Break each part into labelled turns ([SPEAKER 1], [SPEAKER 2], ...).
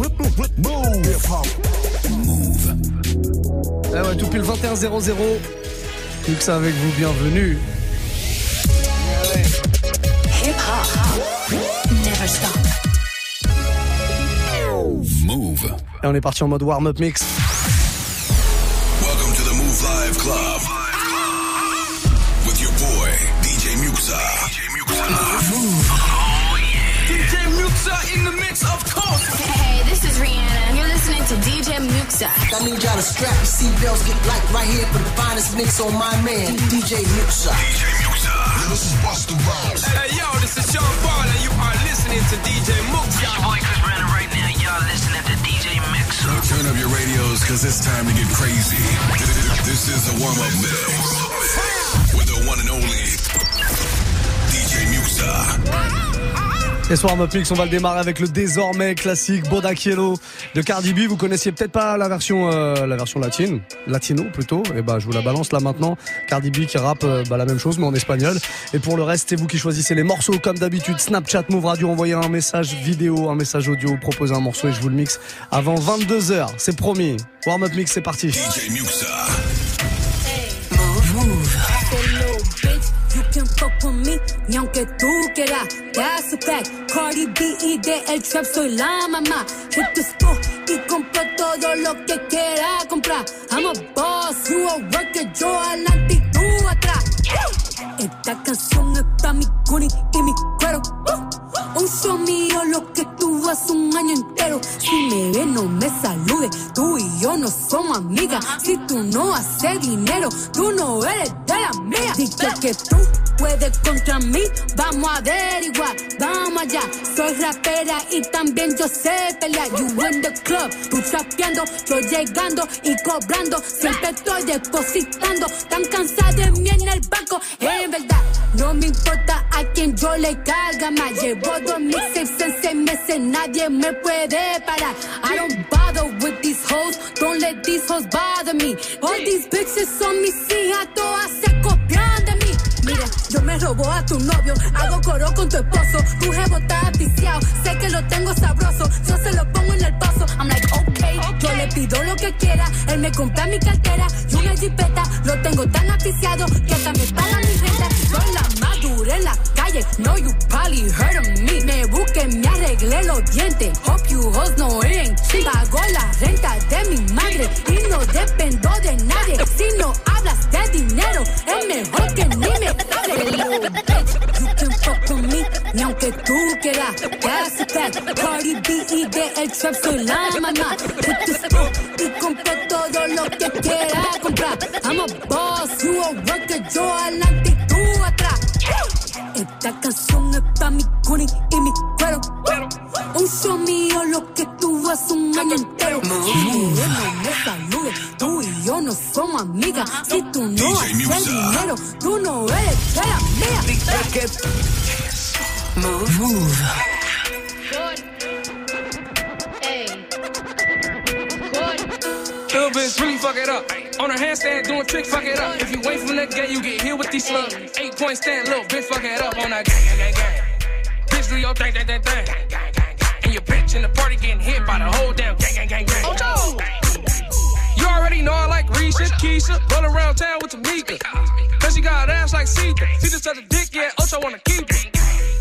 [SPEAKER 1] Move. Move.
[SPEAKER 2] Eh ouais, tout pile 21 00. Mix avec vous, bienvenue.
[SPEAKER 3] Hip hop. Never stop.
[SPEAKER 1] Move.
[SPEAKER 2] Et on est parti en mode warm-up mix.
[SPEAKER 1] Welcome to the Move Live Club.
[SPEAKER 4] In the mix, of course.
[SPEAKER 3] Hey, this is Rihanna. You're listening to DJ Muxa.
[SPEAKER 5] I need y'all to strap your seatbelts, get light right here for the finest mix on my man, DJ Muxa.
[SPEAKER 1] DJ Muxa. This is Busta Rhymes.
[SPEAKER 4] Hey, yo, this is Sean Paul, and you are listening to DJ Muxa.
[SPEAKER 6] Your boy Chris Brandon right now. Y'all listening to DJ Mixer.
[SPEAKER 1] Turn up your radios, cause it's time to get crazy. This is the warm-up mix. With the one and only DJ Muxa.
[SPEAKER 2] Et warm-up mix, on va le démarrer avec le désormais classique Bodakielo de Cardi B. Vous connaissiez peut-être pas la version, euh, la version latine, latino plutôt. Et bah, je vous la balance là maintenant. Cardi B qui rappe euh, bah, la même chose mais en espagnol. Et pour le reste, c'est vous qui choisissez les morceaux comme d'habitude. Snapchat, Move Radio, envoyez un message vidéo, un message audio, proposez un morceau et je vous le mixe avant 22h. C'est promis. Warm-up mix, c'est parti.
[SPEAKER 7] Tú quieras. That's a fact. Cardi B y de el trap soy la mamá. Hit spot y compro todo lo que quiera comprar. I'm a boss, you a worker, yo adelante y tú atrás. Esta canción es pa' mi cuni y mi cuero. Un show mío lo que tú hace un año entero. Si me ves, no me saludes. Tú y yo no somos amigas. Si tú no haces dinero, tú no eres de la mía. Dije que tú puedes contra mí. Vamos a averiguar, vamos allá. Soy rapera y también yo sé pelear. You in the club, tú chapeando, yo llegando y cobrando. Siempre estoy depositando. Tan cansada de mí en el banco. En verdad, no me importa a quien yo le carga más. Llevo dos mixtapes en seis meses, nadie me puede parar. I don't bother with these hoes, don't let these hoes bother me. All these bitches son mis hijas, todas se copian yo me robo a tu novio, hago coro con tu esposo. Tu jevo está viciado, sé que lo tengo sabroso. Yo se lo pongo en el paso, I'm like, okay. Yo le pido lo que quiera, él me compra mi cartera y una jipeta. Lo tengo tan aficiado que hasta me paga mi renta. Soy la madura en la calle, no you probably heard of me. Me busqué, me arreglé los dientes. Hope you hoes ain't cheap. Pago la renta de mi madre y no dependo de nadie. Si no hablas de dinero, es mejor que ni me hables. Bitch, You can fuck with me, ni aunque tú quieras. That's a fact. Cardi B y de el trap soy la mamá. Hit the spot y compro todo lo que quiera comprar. I'm a boss, you a worker, yo adelante y tú atrás. Esta canción es pa' mi cuni y mi cuero. Un show mío lo que tú hace un año entero. Si me yo no somos amigas. Si tú no
[SPEAKER 1] DJ
[SPEAKER 7] haces
[SPEAKER 1] Musa.
[SPEAKER 7] dinero, tú no eres de la mía.
[SPEAKER 4] Little bitch really fuck it up. On her handstand, doing tricks, fuck it up. If you wait from the gate, you get hit with these slugs. Eight point stand, little bitch, fuck it up on that gang, gang, gang, gang. Bitch, do your thing, thing, thing, thing. And your bitch in the party getting hit by the whole damn gang, gang, gang, gang. Ocho! You Keisha, roll around town with Tamika. Cause she got ass like Caesar. She just such a dick, yeah, Ocho wanna keep it.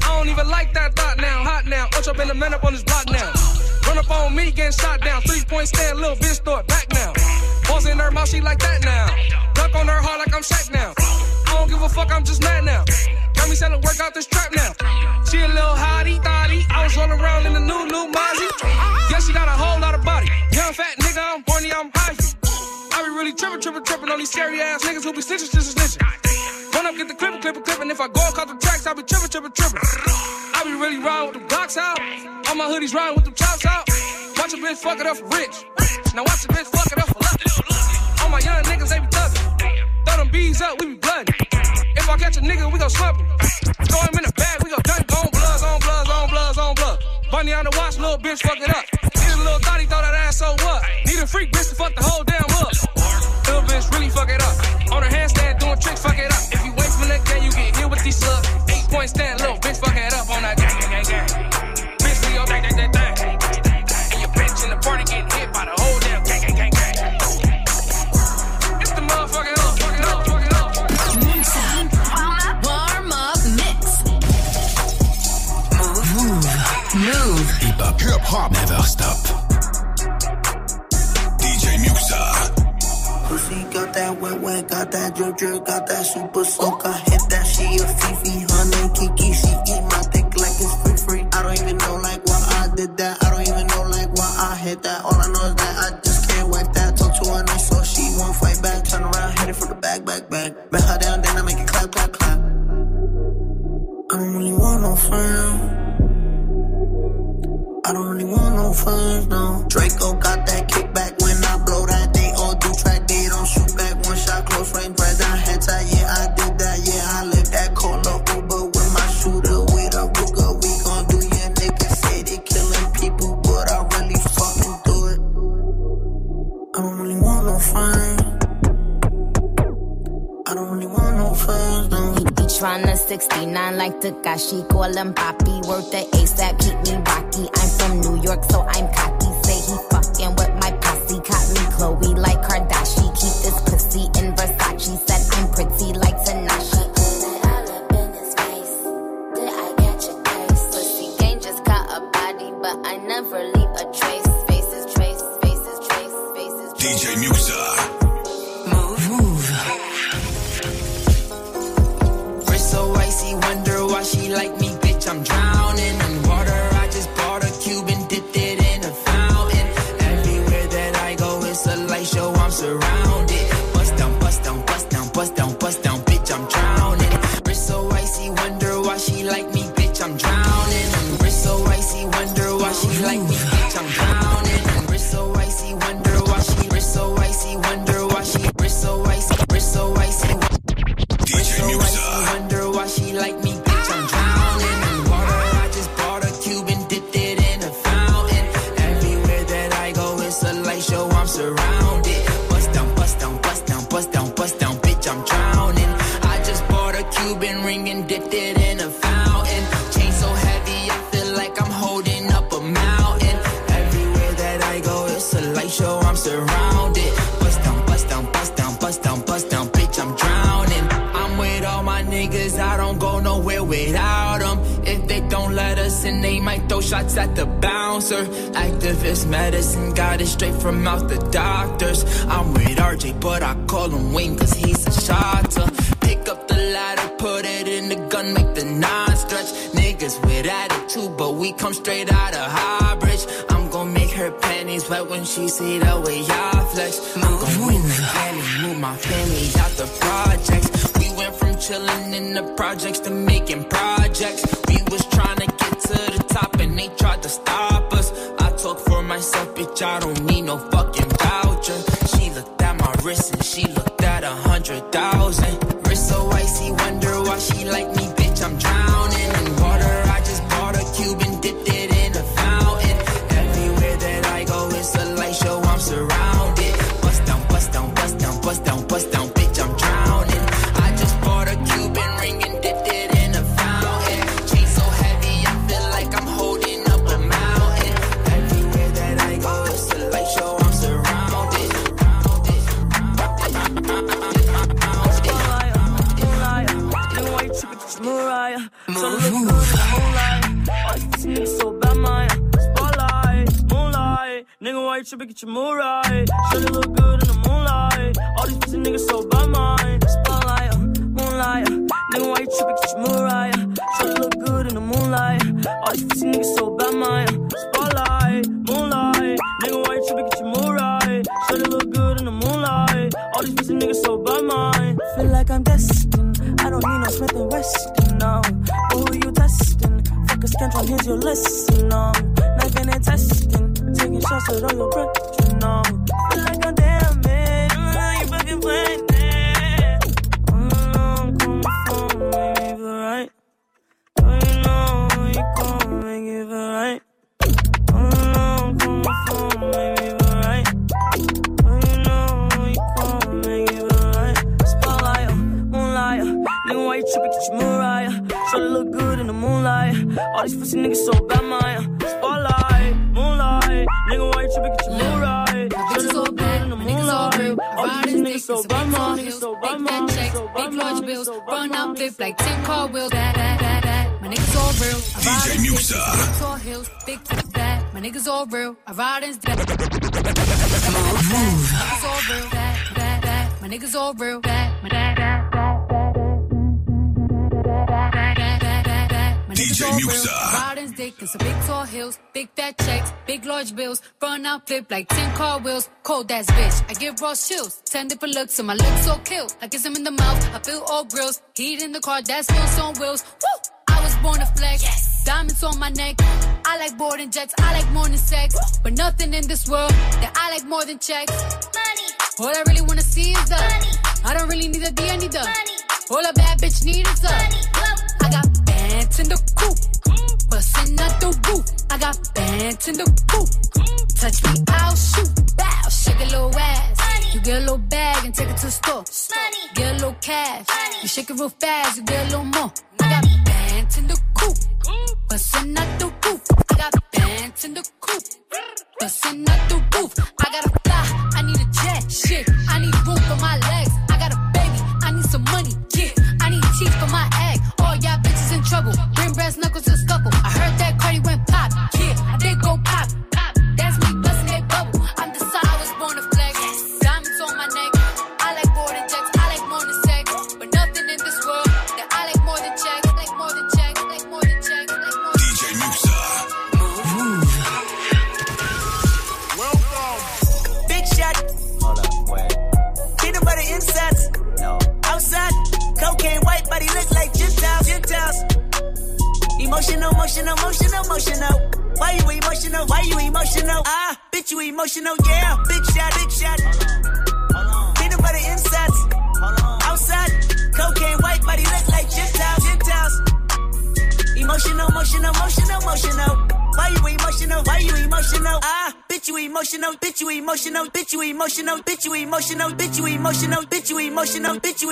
[SPEAKER 4] I don't even like that thought now, hot now. Ocho been a man up on this block now. Run up on me, getting shot down. Three point stand, little bitch, throw it back now. Balls in her mouth, she like that now. Dunk on her hard like I'm Shaq now. I don't give a fuck, I'm just mad now. Got me selling work out this trap now. She a little hottie, thotty. I was rolling around in the new, new Mozzie. Yeah, she got a whole lot of body. Young fat nigga, I'm horny, I'm really tripping, tripping, tripping on these scary ass niggas who be snitching, snitching, snitching. Run up, get the clipper, clipper, clipping. If I go and cut the tracks, I be tripping, tripping, tripping. I be really riding with the blocks out. All my hoodies riding with them chops out. Watch a bitch fuck it up for rich. Now watch a bitch fuck it up for luck. All my young niggas, they be thugging. Throw them bees up, we be blooding. If I catch a nigga, we gon' slump him. Throw him in the bag, we gon' dunk on bloods, on bloods, on bloods, on blood. Bunny on the watch, little bitch, fuck it up. Need a little thotty, throw that ass, so what? Need a freak bitch to fuck the whole damn up.
[SPEAKER 1] Hop. Never stop. DJ Muxa.
[SPEAKER 8] Pussy got that wet wet, got that drip drip, got that super soak. I hit that she a Fifi, name Kiki. She eat my dick like it's free free. I don't even know like why I did that. I don't even know like why I hit that. All I know is that I just can't whack that. Talk to her nice, so she won't fight back. Turn around, hit it from the back, back, back. Bet her down, then I make it clap, clap, clap. I don't really want no friends.
[SPEAKER 9] Like Takashi, call him Poppy. Worth the ASAP, keep
[SPEAKER 10] shots at the bouncer. Activist medicine, got it straight from out the doctors. I'm with RJ, but I call him Wayne cause he's a shotter. Pick up the ladder, put it in the gun, make the nine stretch. Niggas with attitude, but we come straight out of Highbridge. I'm gon' make her panties wet when she see the way I flex. I'm gon' win the game and move my family out the projects. We went from chillin' in the projects to making projects. We was tryna get to the top and they tried to stop us. I talk for myself, bitch, I don't need no fucking voucher. She looked at my wrist and she looked Why
[SPEAKER 11] you tripping? Get your mood right. Should it look good in the moonlight? All these pussy niggas so bad, man. Spotlight, uh, moonlight. Uh, Nigga, why you tripping? Get your mood right. Uh. Should it look good in the moonlight? All these pussy niggas so bad, man. Uh. Spotlight, moonlight. Nigga, why you tripping? Get your mood right. Should it look good in the moonlight? All these pussy niggas so bad, man. Feel like I'm destined. I don't need no Smith and Weston, no. But who you testing? Fuck a scantron, here's your lesson, no. Knifing and testing, I sit on your breath, you know. Feel like a damn man, you know you fucking playing dead. Oh, I'm coming for me, if right. Oh, you know you come and give it right. Oh, I'm coming for me, if right. Oh, you know you come and give it right. Spotlight, moonlight, nigga, why you tripping? Get your moonlight. Try to look good in the moonlight. All these pussy niggas so so big on heels,
[SPEAKER 7] big man checks, big large bills, run up flip like ten car wheels. That, that, that, that. My niggas all real. I
[SPEAKER 1] DJ
[SPEAKER 7] ride
[SPEAKER 1] Musa.
[SPEAKER 7] Big tall heels, big fat. My niggas all real. I ride in. Move. My niggas all real.
[SPEAKER 1] DJ
[SPEAKER 7] Musa real.
[SPEAKER 1] Muxa.
[SPEAKER 7] I ride in dick and some big tall hills, big fat checks, big large bills, run out flip like 10 car wheels, cold ass bitch. I give raw chills, 10 different looks, and my lips so kill. I kiss him in the mouth, I feel all grills, heat in the car, that's wheels on wheels. Woo! I was born to flex, diamonds on my neck. I like boarding jets, I like more than sex, but nothing in this world that I like more than checks. Money. All I really wanna see is the money. I don't really need a D, I need the money. All a bad bitch need is the money. I got bands in the coop. Bustin' out the roof. I got bands in the coop. Touch me, I'll shoot. Bow, shake a little ass. You get a little bag and take it to the store. Get a little cash. You shake it real fast, you get a little more. I got bands in the coop. Bustin' out the roof. I got bands in the coop. Bustin' out the roof. I got a fly, I need a jet. Shit, I need room for my legs.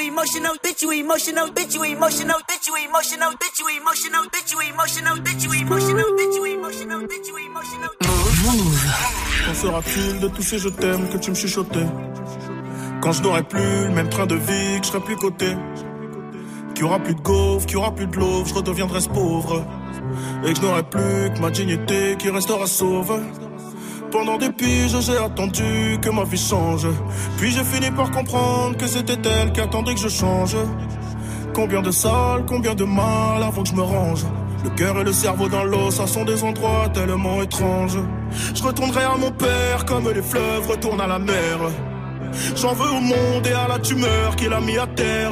[SPEAKER 12] Emotional, bitch, you emotional,
[SPEAKER 13] sera-t-il de tous ces je t'aime que tu me chuchotais. Quand je n'aurai plus le même train de vie, que je serai plus coté. Qu'il y aura plus de gaufres, qu'il aura plus de l'eau, je redeviendrai ce pauvre. Et que je n'aurai plus que ma dignité qui restera sauve. Pendant des piges, j'ai attendu que ma vie change. Puis j'ai fini par comprendre que c'était elle qui attendait que je change. Combien de salles, combien de mal avant que je me range. Le cœur et le cerveau dans l'eau, ça sont des endroits tellement étranges. Je retournerai à mon père comme les fleuves retournent à la mer. J'en veux au monde et à la tumeur qu'il a mis à terre.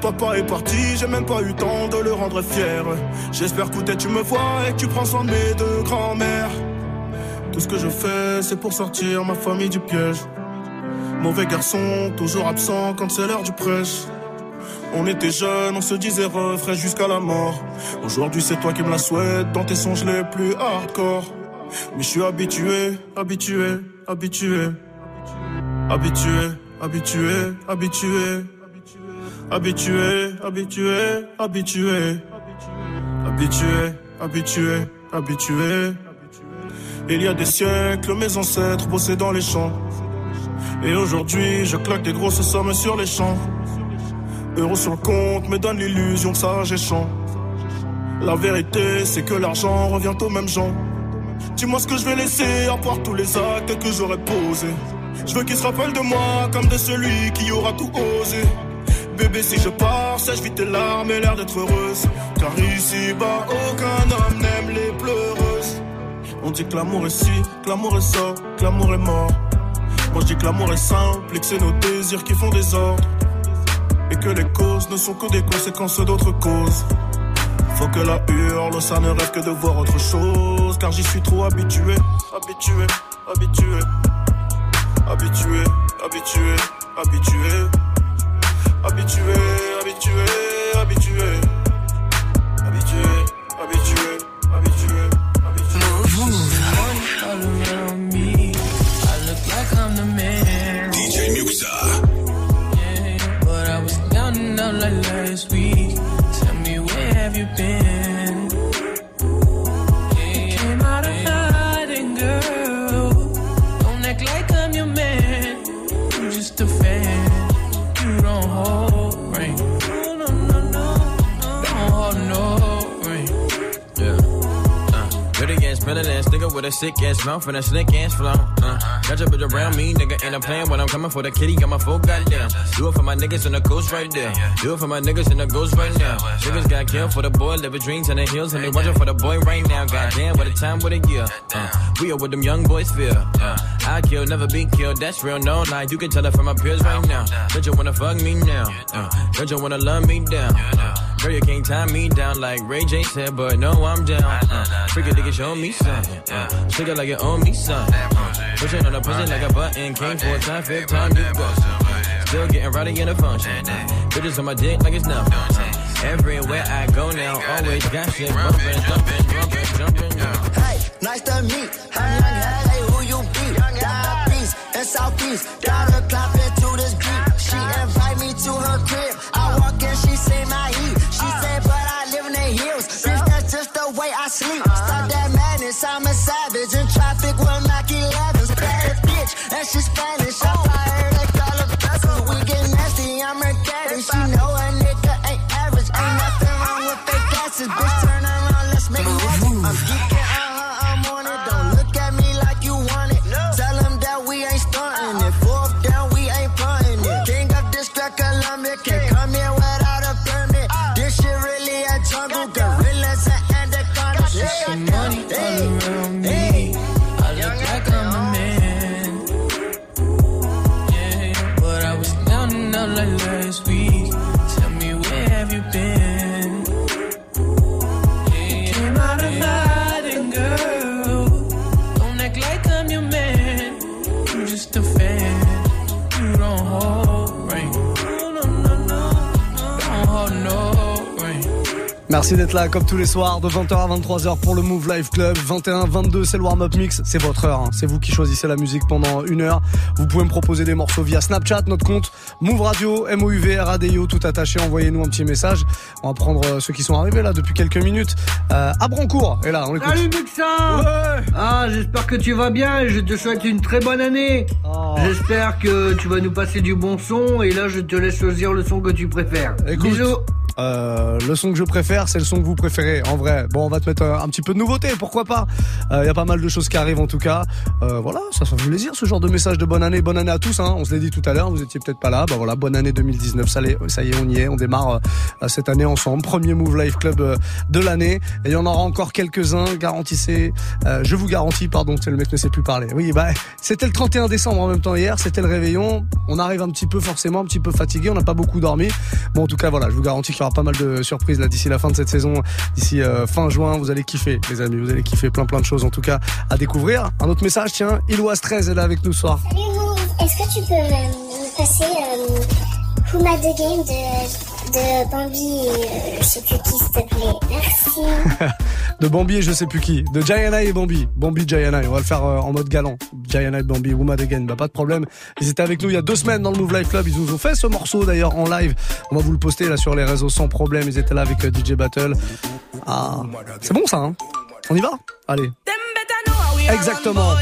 [SPEAKER 13] Papa est parti, j'ai même pas eu temps de le rendre fier. J'espère que tu me vois et que tu prends soin de mes deux grands-mères. Tout ce que je fais, c'est pour sortir ma famille du piège. Mauvais garçon, toujours absent quand c'est l'heure du prêche. On était jeunes, on se disait refrain jusqu'à la mort. Aujourd'hui, c'est toi qui me la souhaites dans tes songes les plus hardcore. Mais je suis habitué, habitué, habitué. Habitué, habitué, habitué. Habitué, habitué, habitué. Habitué, habitué, habitué. Il y a des siècles, mes ancêtres bossaient dans les champs. Et aujourd'hui, je claque des grosses sommes sur les champs. Euros sur le compte me donne l'illusion que ça champ. La vérité, c'est que l'argent revient aux mêmes gens. Dis-moi ce que je vais laisser à part tous les actes que j'aurais posés. Je veux qu'ils se rappellent de moi comme de celui qui aura tout osé. Bébé, si je pars, sèche vite tes larmes et l'air d'être heureuse. Car ici-bas, aucun homme n'aime les pleureuses. On dit que l'amour est ci, que l'amour est ça, que l'amour est mort. Moi je dis que l'amour est simple et que c'est nos désirs qui font des ordres. Et que les causes ne sont que des conséquences d'autres causes. Faut que la hurle, ça ne rêve que de voir autre chose. Car j'y suis trop habitué, habitué, habitué. Habitué, habitué, habitué. Habitué, habitué, habitué.
[SPEAKER 14] Nigga with a sick ass mouth and a slick ass flow. Uh, got your bitch around me, nigga, and I'm playing when I'm coming for the kitty. Got my full goddamn. Do it for my niggas in the coast right there. Do it for my niggas in the ghost right now. Niggas got killed for the boy, living dreams in the hills, and they watching for the boy right now. Goddamn, what a time, what a year. Uh, we are what them young boys feel. Uh, I kill, never be killed. That's real, no lie. You can tell it from my peers right now. Don't you wanna fuck me now? Uh, don't you wanna love me down? Uh, girl, you can't tie me down like Ray J said, but no, I'm down. Uh, freaking nigga, show me something. Uh, shake it like you owe me something. Uh, push on the pussy like a button. Came for a time, fifth time to go. Still getting rowdy in the function. Bitches on my dick like it's nothing. Everywhere I go now, always got shit bumping, jumping, jumping, jumping.
[SPEAKER 15] Hey, nice to meet. I'm young, hey, who you be? Down east and southeast. Gotta clap into madness, I'm a savage. In traffic with Mac 11s. Bad bitch, and she Spanish. I fire like all of blessings. We get nasty, I'm her daddy. She know a nigga ain't average. Ain't nothing wrong with fake asses. Bitch, turn
[SPEAKER 2] Merci d'être là comme tous les soirs de 20h à 23h pour le Move Live Club. 21, 22 c'est le warm-up mix, c'est votre heure. hein. C'est vous qui choisissez la musique pendant une heure. Vous pouvez me proposer des morceaux via Snapchat, notre compte Move Radio, M-O-U-V, R-A-D-I-O, tout attaché. Envoyez-nous un petit message. On va prendre euh, ceux qui sont arrivés là depuis quelques minutes. Euh, à Brancourt, et là on l'écoute.
[SPEAKER 16] Salut Muxa Ah, j'espère que tu vas bien et je te souhaite une très bonne année.
[SPEAKER 2] Oh.
[SPEAKER 16] J'espère que tu vas nous passer du bon son et là je te laisse choisir le son que tu préfères.
[SPEAKER 2] Écoute,
[SPEAKER 16] Bisous.
[SPEAKER 2] Euh, le son que je préfère, c'est le son que vous préférez. En vrai, bon, on va te mettre euh, un, petit peu de nouveauté, pourquoi pas. Il y a pas mal de choses qui arrivent en tout cas. Euh, voilà, ça fait plaisir ce genre de message de bonne année, bonne année à tous. Hein. On se l'a dit tout à l'heure, vous étiez peut-être pas là. Bah voilà, bonne année 2019. Ça, y est, on y est. On démarre euh, cette année ensemble. Premier Move Life Club euh, de l'année. Et il y en aura encore quelques-uns. Garantissez, euh, je vous garantis, pardon, c'est le mec ne sait plus parler. Oui, bah c'était le 31 décembre en même temps hier. C'était le réveillon. On arrive un petit peu forcément, un petit peu fatigué. On n'a pas beaucoup dormi. Bon, en tout cas, voilà, je vous garantis pas mal de surprises là d'ici la fin de cette saison, d'ici euh, fin juin. Vous allez kiffer, les amis. Vous allez kiffer plein plein de choses en tout cas à découvrir. Un autre message, tiens, Iloise 13 est là avec nous ce soir.
[SPEAKER 17] Est-ce que tu peux euh, passer euh, Puma the Game de, de Bambi et euh, je sais plus qui s'il te plaît Merci.
[SPEAKER 2] de Bambi et je sais plus qui. De Gianna et Bambi. Bambi, Gianna. On va le faire euh, en mode galant. Gianna et Bambi, Woman Again. Bah, pas de problème. Ils étaient avec nous il y a deux semaines dans le Move Live Club. Ils nous ont fait ce morceau d'ailleurs en live. On va vous le poster là sur les réseaux sans problème. Ils étaient là avec euh, DJ Battle. Ah, c'est bon ça, hein On y va? Allez. Exactement.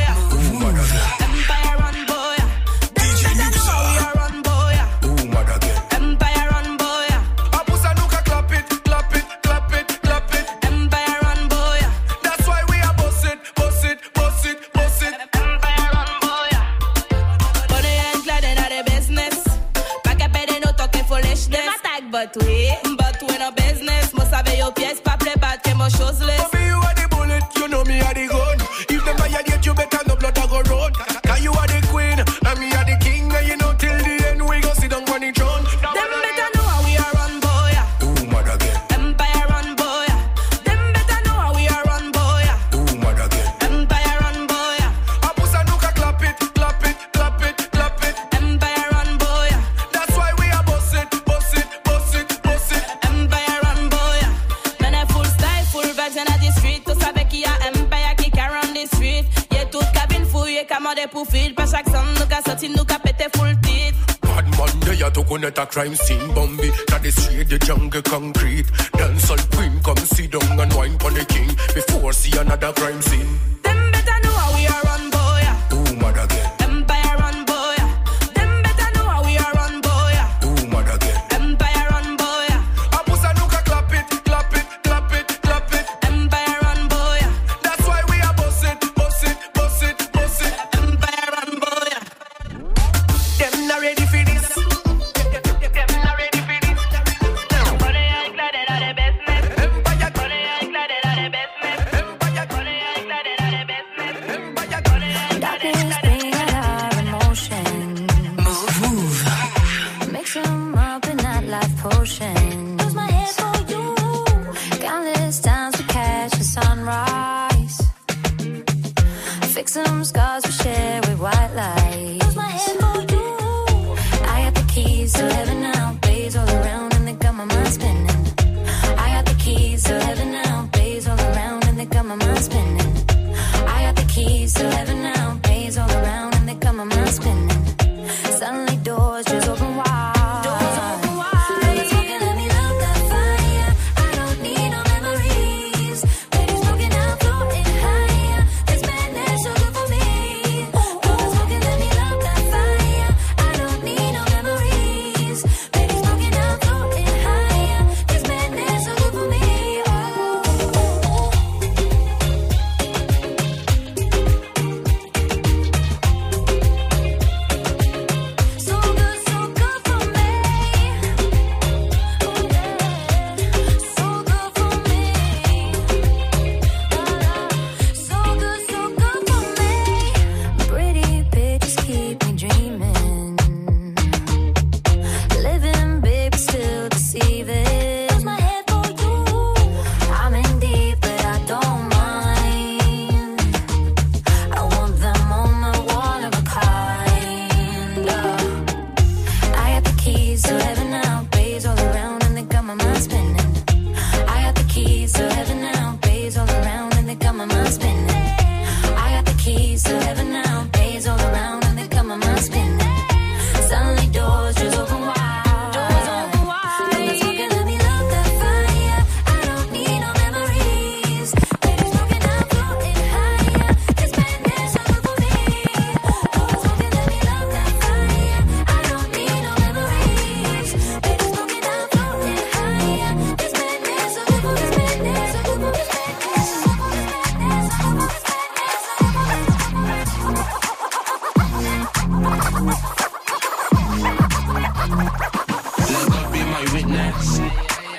[SPEAKER 18] But we, but we no business. Must have your pièce, pas play bad, que mon chose list.
[SPEAKER 19] Mommy, you are the bullet, you know me are the gun. If them violate you, better no blood a go run. A crime scene, Bambi. That the street, the jungle concrete.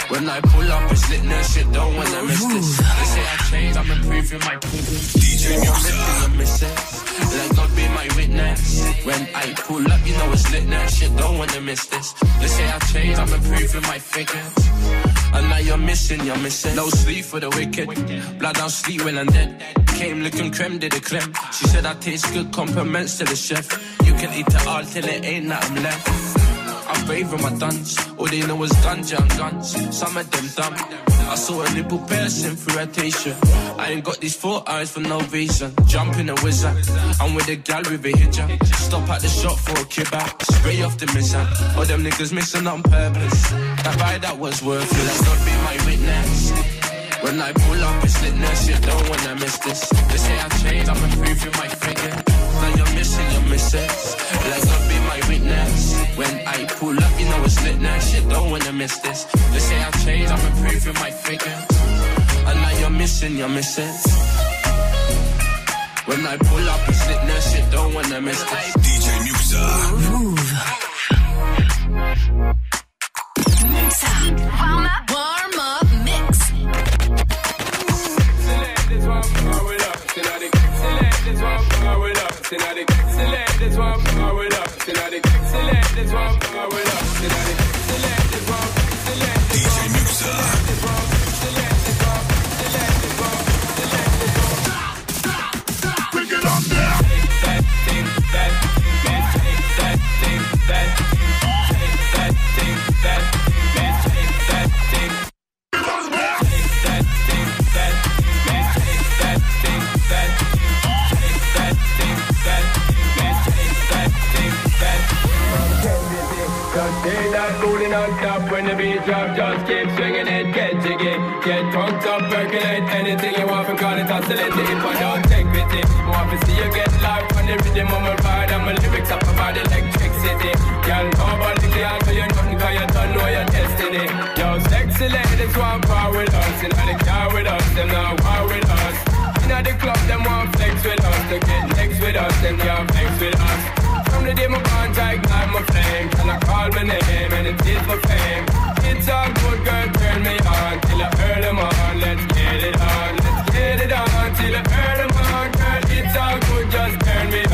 [SPEAKER 4] When I pull up, it's litness. Shit, don't wanna miss this. They say I changed, I'm improving my privilege. DJ I'm missing your misses. Let God be my witness. When I pull up, you know it's litness. Shit, don't wanna miss this. They say I changed, I'm improving my figures. And now you're missing, you're missing. No sleep for the wicked. Blood don't sleep when I'm dead. Came looking creme, did the clem. She said I taste good, compliments to the chef. You can eat it all till it ain't nothing left. With my duns. All they know is ganja and guns. Some of them dumb. I saw a nipple piercing through a t-shirt. I ain't got these four eyes for no reason. Jumping a wizard. I'm with a gal with a hijab. Stop at the shop for a kebab. Spray off the missile. All them niggas missing on purpose. That buy that was worth it. Let God be my witness. When I pull up, it's litness. You don't wanna miss this. They say I changed, I'm improving my figure. Now you're missing your misses. Let God be my witness. When I pull up, you know it's litness. You don't wanna miss this. They say I changed, I'm improving my figure. And now you're missing your misses. When I pull up, it's litness. You don't wanna miss this.
[SPEAKER 1] DJ Muxa.
[SPEAKER 20] Move. Warm up, warm up mix.
[SPEAKER 1] DJ
[SPEAKER 21] cooling on when the beat drop. Just keep swinging it, get jiggy. Get drunk up, percolate anything you want. Call it oscillate if I don't take pity. Want to see you get live on the rhythm of my ride. And my lyrics up about electricity. Girl, nobody can tell you nothing cause you don't know your destiny. Yo, sexy ladies want power with us. Know they car with us, them not war with us. Inna the club, them want flex with us. To get next with us, them can't flex with us. From the day my contact, I'm a flame. Can I call my name and it is my fame? It's all good, girl, turn me on till I earn them on. Let's get it on, let's get it on till I earn them on, girl. It's all good, just turn me on.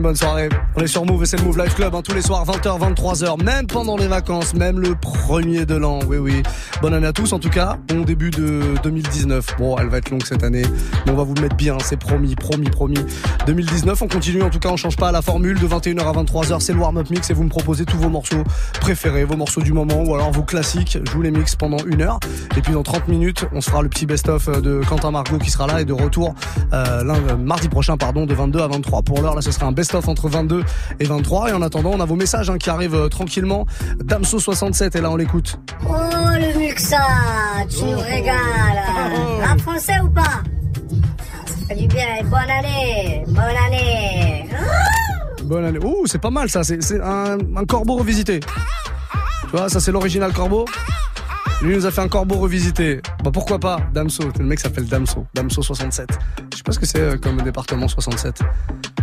[SPEAKER 2] Bonne soirée. On est sur Move et c'est le Move Life Club hein, tous les soirs 20h 23h même pendant les vacances, même le premier de l'an. Oui oui. Bonne année à tous en tout cas. Bon début de 2019. Bon, elle va être longue cette année, mais on va vous mettre bien, c'est promis, promis, promis. 2019, on continue en tout cas, on change pas la formule de 21h à 23h, c'est le warm up mix et vous me proposez tous vos morceaux préférés, vos morceaux du moment ou alors vos classiques. Je vous les mix pendant une heure et puis dans 30 minutes, on se fera le petit best-of de Quentin Margot qui sera là et de retour euh, mardi prochain pardon de 22 à 23. Pour l'heure là, ce sera un best-of entre 22 et 23 et en attendant, on a vos messages hein, qui arrivent euh, tranquillement. Damso 67 et là on l'écoute.
[SPEAKER 17] Oh le Muxa, tu nous régales. Rap français ou pas Ça fait du bien. Et Bonne année, bonne année.
[SPEAKER 2] Bonne année. Ouh, c'est pas mal ça, c'est un, un corbeau revisité. Tu vois, ça c'est l'original corbeau. Lui nous a fait un corbeau revisité. Bah pourquoi pas Damso, le mec s'appelle Damso, Damso 67. Je sais pas ce que c'est euh, comme département 67.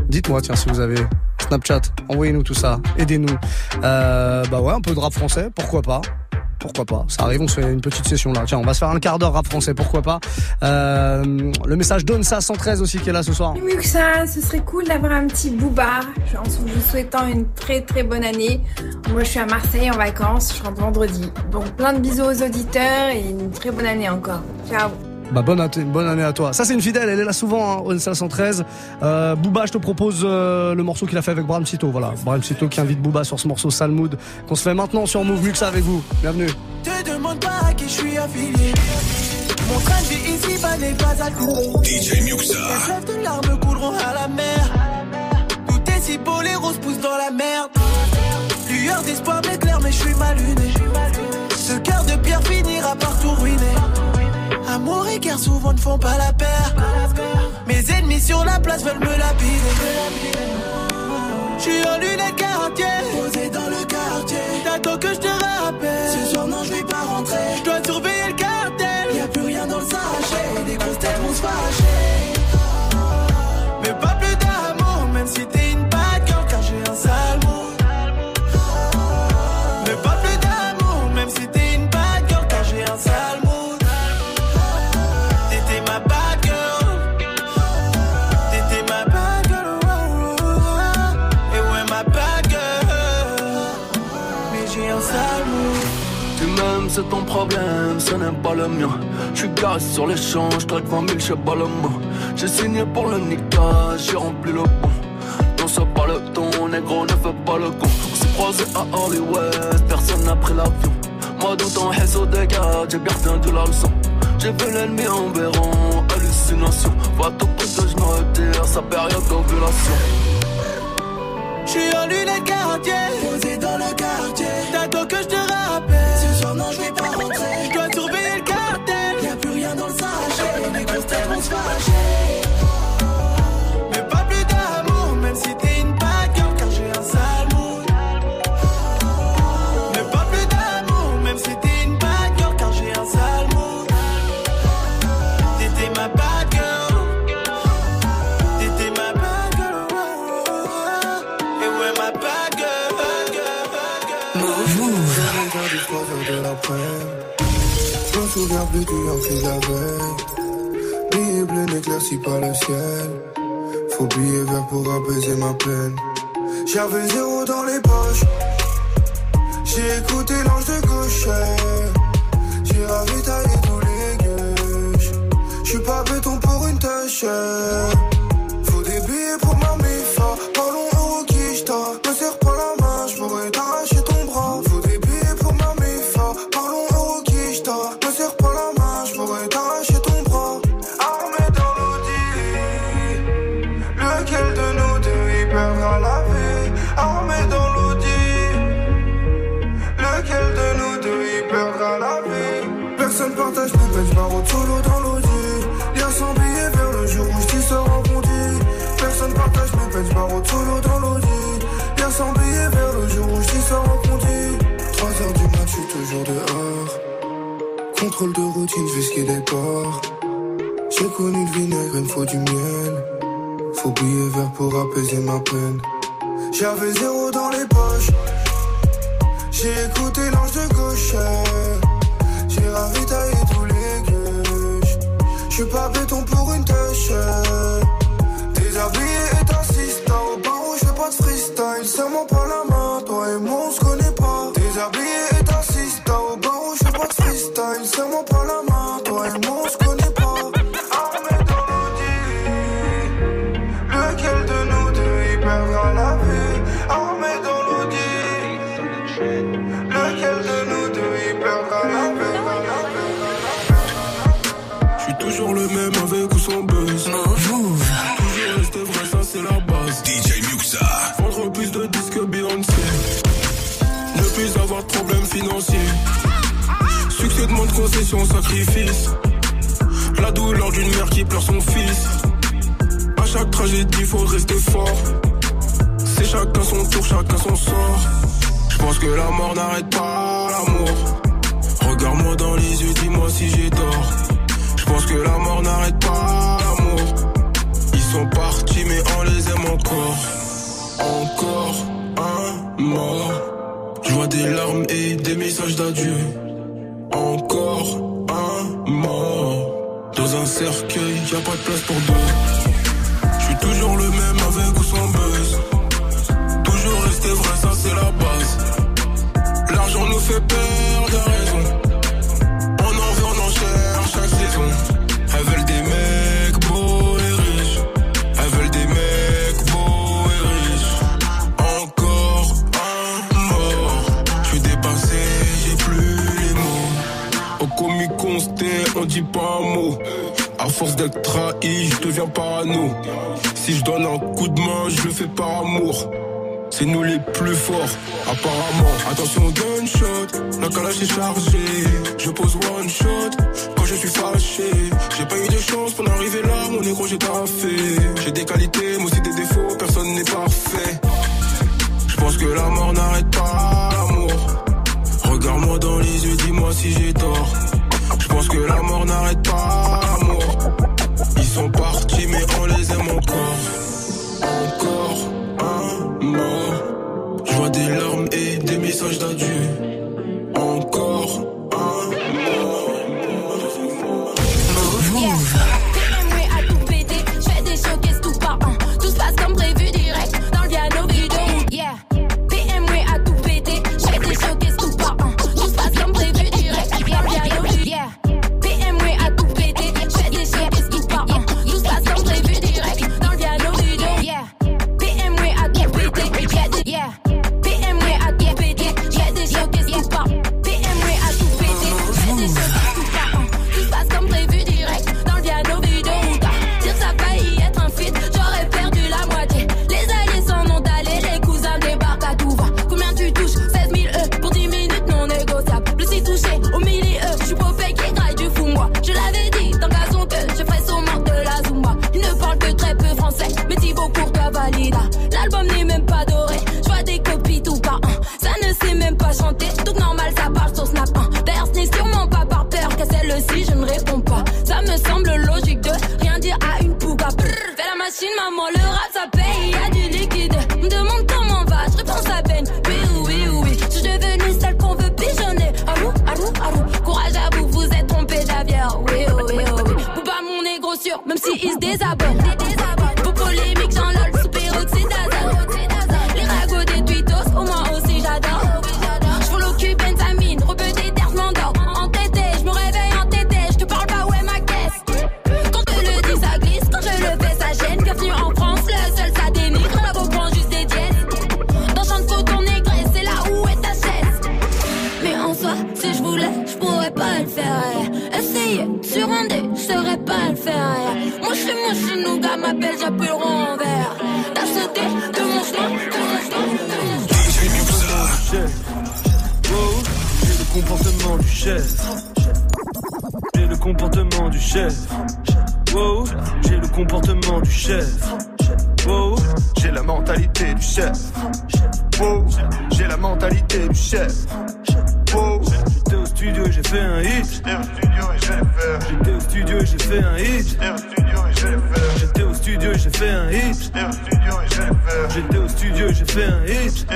[SPEAKER 2] Dites-moi tiens si vous avez Snapchat, envoyez-nous tout ça, aidez-nous. Euh, bah ouais, un peu de rap français, pourquoi pas pourquoi pas Ça arrive, on se fait une petite session là. Tiens, on va se faire un quart d'heure rap français, pourquoi pas euh, Le message donne ça 113 aussi qui est là ce soir.
[SPEAKER 22] Mieux que ça, ce serait cool d'avoir un petit booba en vous souhaitant une très très bonne année. Moi je suis à Marseille en vacances, je rentre vendredi. Donc plein de bisous aux auditeurs et une très bonne année encore. Ciao
[SPEAKER 2] Bah bonne, année- bonne année à toi. Ça c'est une fidèle, elle est là souvent hein, au 513. Euh, Booba, je te propose euh, le morceau qu'il a fait avec Bram Sito. Voilà, Bram Sito qui invite Booba sur ce morceau Salmood qu'on se fait maintenant sur Move Muxa avec vous. Bienvenue.
[SPEAKER 23] Te demande pas à qui je suis affilié. Mon train de vie ici bas n'est pas à court.
[SPEAKER 1] DJ Muxa.
[SPEAKER 23] Les fleuves de larmes couleront à la mer. Tout est si beau, les roses poussent dans la merde. Lueur d'espoir m'éclaire, mais je suis mal luné. Ce cœur de pierre finira par tout ruiner.
[SPEAKER 24] Amour et guerre souvent ne font pas la paire. Mes ennemis sur la place veulent me lapider. J'suis en lunettes quartier, posé dans le quartier. T'attends que je te rappelle. Ce soir, non, je vais pas rentrer. Je dois surveiller le cartel.
[SPEAKER 4] Ton problème, ce n'est pas le mien. J'suis garé sur les champs, j'traque 20 000, j'sais pas le mot. J'ai signé pour le Nika, j'ai rempli le bon. Non, c'est pas le ton, négro, ne fais pas le con. On s'est croisé à Hollywood, personne n'a pris l'avion. Moi, dans ton réseau des gars, j'ai bien retenu la leçon. J'ai vu l'ennemi en béron, hallucination. Va tout près que je me retire, sa période d'ovulation.
[SPEAKER 24] J'suis en lunettes quartier, posé dans le quartier. T'attends que je te rappelle. Je dois surveiller le cartel. Y a plus rien dans le sachet. Les grosses vont. Mais pas plus d'amour, même si t'es
[SPEAKER 23] Je me souviens plus du Yankee la veille. Billet bleu n'éclaircit pas le ciel. Faut billet vert pour apaiser ma peine. J'avais zéro dans les poches. J'ai écouté l'ange de gauche. J'ai ravitaillé tous les gueuches. J'suis pas béton pour une tâche. Contrôle de routine, des ports. J'ai connu le vinaigre, il me faut du miel. Faut billet vert pour apaiser ma peine. J'avais zéro dans les poches. J'ai écouté l'ange de gauche. J'ai ravitaillé tous les gueuches. J'suis pas béton pour une tâche. Déshabillé et t'assistes au bar où j'fais pas de freestyle. Serre-moi pas freestyle. Serre-moi pas la main, toi et moi on se connaît pas. Armé dans l'audi. Lequel de nous deux y perdra la vie? Armé dans l'audi. Lequel de nous deux y perdra la vie?
[SPEAKER 4] J'suis toujours le même avec ou sans buzz. Toujours rester vrai, ça c'est la base.
[SPEAKER 1] DJ Muxa.
[SPEAKER 4] Vendre plus de disques que Beyoncé. Ne plus avoir de problèmes financiers. Demande concession, sacrifice. La douleur d'une mère qui pleure son fils. À chaque tragédie, faut rester fort. C'est chacun son tour, chacun son sort. Je pense que la mort n'arrête pas l'amour. Regarde-moi dans les yeux, dis-moi si j'ai tort. Je pense que la mort n'arrête pas l'amour. Ils sont partis, mais on les aime encore. Encore un mort. Je vois des larmes et des messages d'adieu. Mort. Dans un cercueil, y a pas de place pour deux. Je suis toujours le même avec ou sans buzz. Toujours rester vrai, ça c'est la base. L'argent nous fait perdre dit pas un mot. À force d'être trahi, je deviens parano. Si je donne un coup de main, je le fais par amour. C'est nous les plus forts, apparemment. Attention gunshot, la calage est chargée. Je pose one shot. Quand
[SPEAKER 25] je suis fâché. J'ai pas eu de chance pour en arriver là, mon négro, j'ai taffé. J'ai des qualités, mais aussi des défauts, personne n'est parfait. Je pense que la mort n'arrête pas l'amour. Regarde-moi dans les yeux, dis-moi si j'ai tort. Pense que la mort n'arrête pas l'amour. Ils sont partis, mais on les
[SPEAKER 18] pourrais pas le faire. eh. Essayer, sur un dé, pas le faire. eh. Moi, je suis moi, je suis nougat, m'appelle, j'appuie le renvers. T'as sauté de mon chemin, de mon chemin, de mon chemin.
[SPEAKER 26] j'ai le comportement du chef. J'ai le comportement du chef. Wow, j'ai le comportement du chef. Wow,
[SPEAKER 27] J'ai la mentalité du chef. Wow, j'ai la mentalité du chef. Wow,
[SPEAKER 26] j'étais au studio et j'ai fait un hit. J'étais au studio et j'ai fait un hit. J'étais studio et j'ai fait un hit. J'étais au studio et j'ai fait un hit.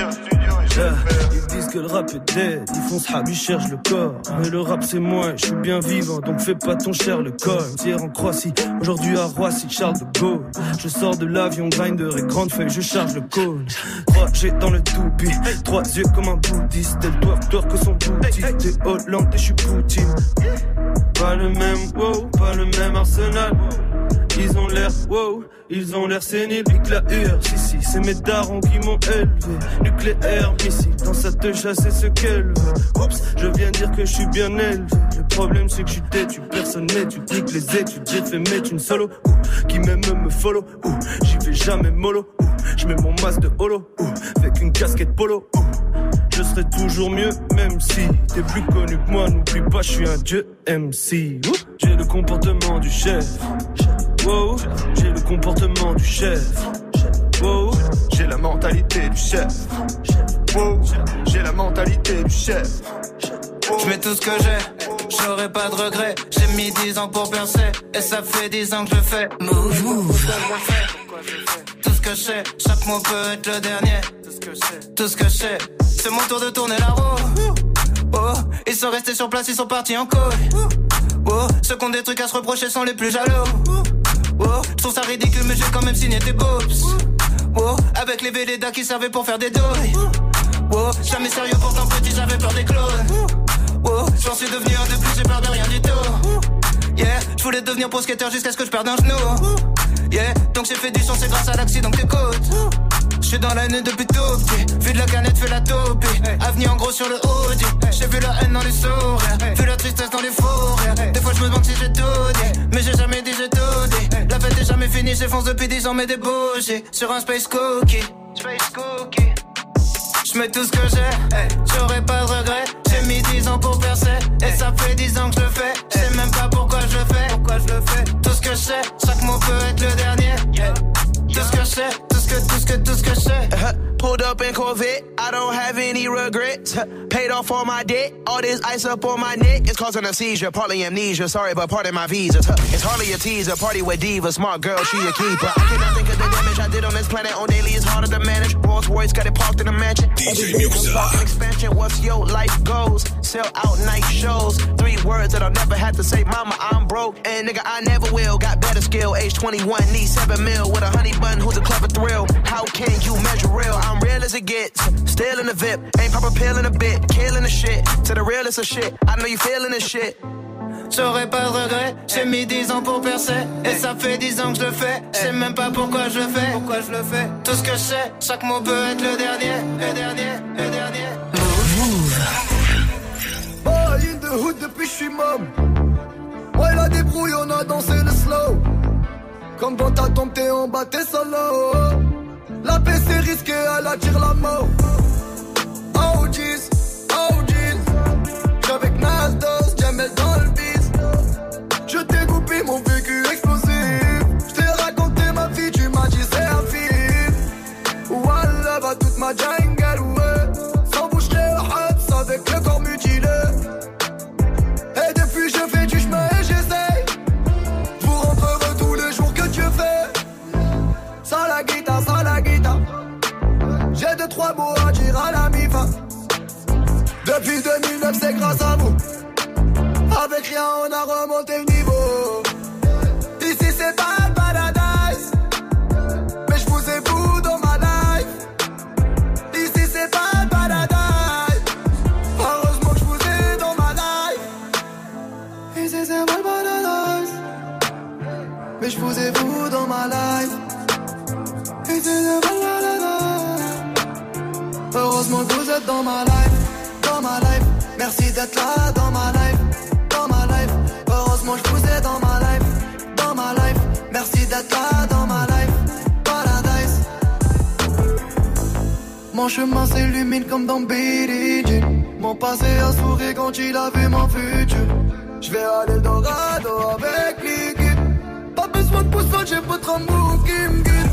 [SPEAKER 26] Ils disent que le rap est dead, ils font ce rap, ils cherchent le corps. Mais le rap c'est moi, je suis bien vivant, donc fais pas ton cher le corps. Hier en Croatie, aujourd'hui à Roissy, Charles de Gaulle. Je sors de l'avion, grinder et grande feuille, je charge le cône. Trois G dans le toupie, trois yeux comme un bouddhiste. Elle doit que son bouddhiste. T'es Hollande et je suis Poutine. Pas le même wow, pas le même arsenal. Ils ont l'air wow, ils ont l'air séniles, pique la UR, si c'est mes darons qui m'ont élevé. Nucléaire, missile, dans sa teuf, c'est ce qu'elle veut. Oups, je viens dire que je suis bien élevé. Le problème c'est que je suis têtu, personne tu dis que les études, j'ai fait mettre une solo. Ouh, qui même me follow, ouh, j'y vais jamais mollo. Ouh, je mets mon masque de holo, ouh, avec une casquette polo. Ouh, je serai toujours mieux, même si t'es plus connu que moi. N'oublie pas, je suis un dieu MC. J'ai le comportement du chef. Wow, j'ai le comportement du chef. Wow,
[SPEAKER 27] j'ai la mentalité du chef. Wow, j'ai la mentalité du chef.
[SPEAKER 28] Je mets tout ce que j'ai, j'aurai pas de regrets. J'ai mis 10 ans pour percer, et ça fait 10 ans que je fais. Move, move. Tout ce que je sais, chaque mot peut être le dernier. Tout ce que je sais, c'est mon tour de tourner la roue. Oh, ils sont restés sur place, ils sont partis en couille. Oh, ceux qui ont des trucs à se reprocher sont les plus jaloux. Oh, trouve ça ridicule, mais j'ai quand même signé des boobs. Oh, avec les Véleda qui servaient pour faire des douilles. Oh, jamais sérieux, pourtant petit, j'avais peur des clones. Oh, j'en suis devenu un de plus, j'ai peur de rien du tout. Yeah, je voulais devenir pro skater jusqu'à ce que je perde un genou. Yeah, donc j'ai fait du son, c'est grâce à l'accident que t'écoutes. Je suis dans l'année depuis tout petit. Vu de la canette, fais la taupe. Avenue en gros sur le Audi. J'ai vu la haine dans les sourires. Vu la tristesse dans les faux rires. Des fois, je me demande si j'ai tout dit. Mais j'ai jamais dit, j'ai tout dit. La fête est jamais finie, j'enfonce depuis 10 ans, mais des bougies. Sur un space cookie. Space cookie. Je mets tout ce que j'ai, hey, j'aurais pas de regret. J'ai mis 10 ans pour percer, et ça fait 10 ans que je le fais. Je sais même pas pourquoi je le fais, pourquoi je le fais? Tout ce que je sais, chaque mot peut être le dernier. yeah. Tout ce que je sais, tout ce que, tout ce que, tout ce que je sais.
[SPEAKER 23] Pulled up in Corvette, I don't have any regrets. Paid off all my debt, all this ice up on my neck. It's causing a seizure, partly amnesia. Sorry, but pardon my visa. It's hardly a teaser, party with diva. Smart girl, she a keeper. I cannot think of the damage I did on this planet. On daily, it's harder to manage. Rolls Royce got it parked in a mansion.
[SPEAKER 1] DJ Muxa.
[SPEAKER 23] Expansion, what's your life goals? Sell out night shows. Three words that I'll never have to say. Mama, I'm broke. And nigga, I never will. Got better skill. Age 21, need 7 mil. With a honey bun, who's a clever thrill. How can you measure real? I'm real as it gets. Still in the VIP. Ain't pop a pill in a bit. Killing the shit. To the realest of shit. I know you feeling this shit.
[SPEAKER 28] J'aurais pas de regret, j'ai mis 10 ans pour percer Et ça fait 10 ans que je le fais, je sais même pas pourquoi je le fais Pourquoi je le fais? Tout ce que je sais, chaque mot peut être le dernier Le dernier, le dernier
[SPEAKER 23] Boy in the hood depuis j'suis môme. Ouais, la débrouille, on a dansé le slow. Comme dans ta tombe, t'es en bas, t'es solo. La paix, c'est risqué, elle attire la mort. Oh, jeez, oh, jeez. J'avec Nasdos, Jamel dans le bis. Je t'ai coupé mon vécu explosif. J't'ai raconté ma vie, tu m'as dit c'est un film. Wallah, va toute ma jungle, Depuis 2009 c'est grâce à vous. Avec rien on a remonté le niveau. Ici c'est pas le paradise. Mais je vous ai vous dans ma life. Ici c'est pas le paradise. Heureusement que je vous ai dans ma life. Ici c'est pas le paradise. Mais je vous ai vous dans ma life. Ici c'est pas Heureusement que vous êtes Dans ma life Merci d'être là dans ma life Dans ma life. Heureusement je vous ai dans ma life Dans ma life. Merci d'être là dans ma life Paradise. Mon chemin s'illumine comme dans Billie Jean. Mon passé a souri quand il a vu mon futur. Je vais aller le Dorado avec l'équipe. Pas besoin de pousson, j'ai votre amour qui me guide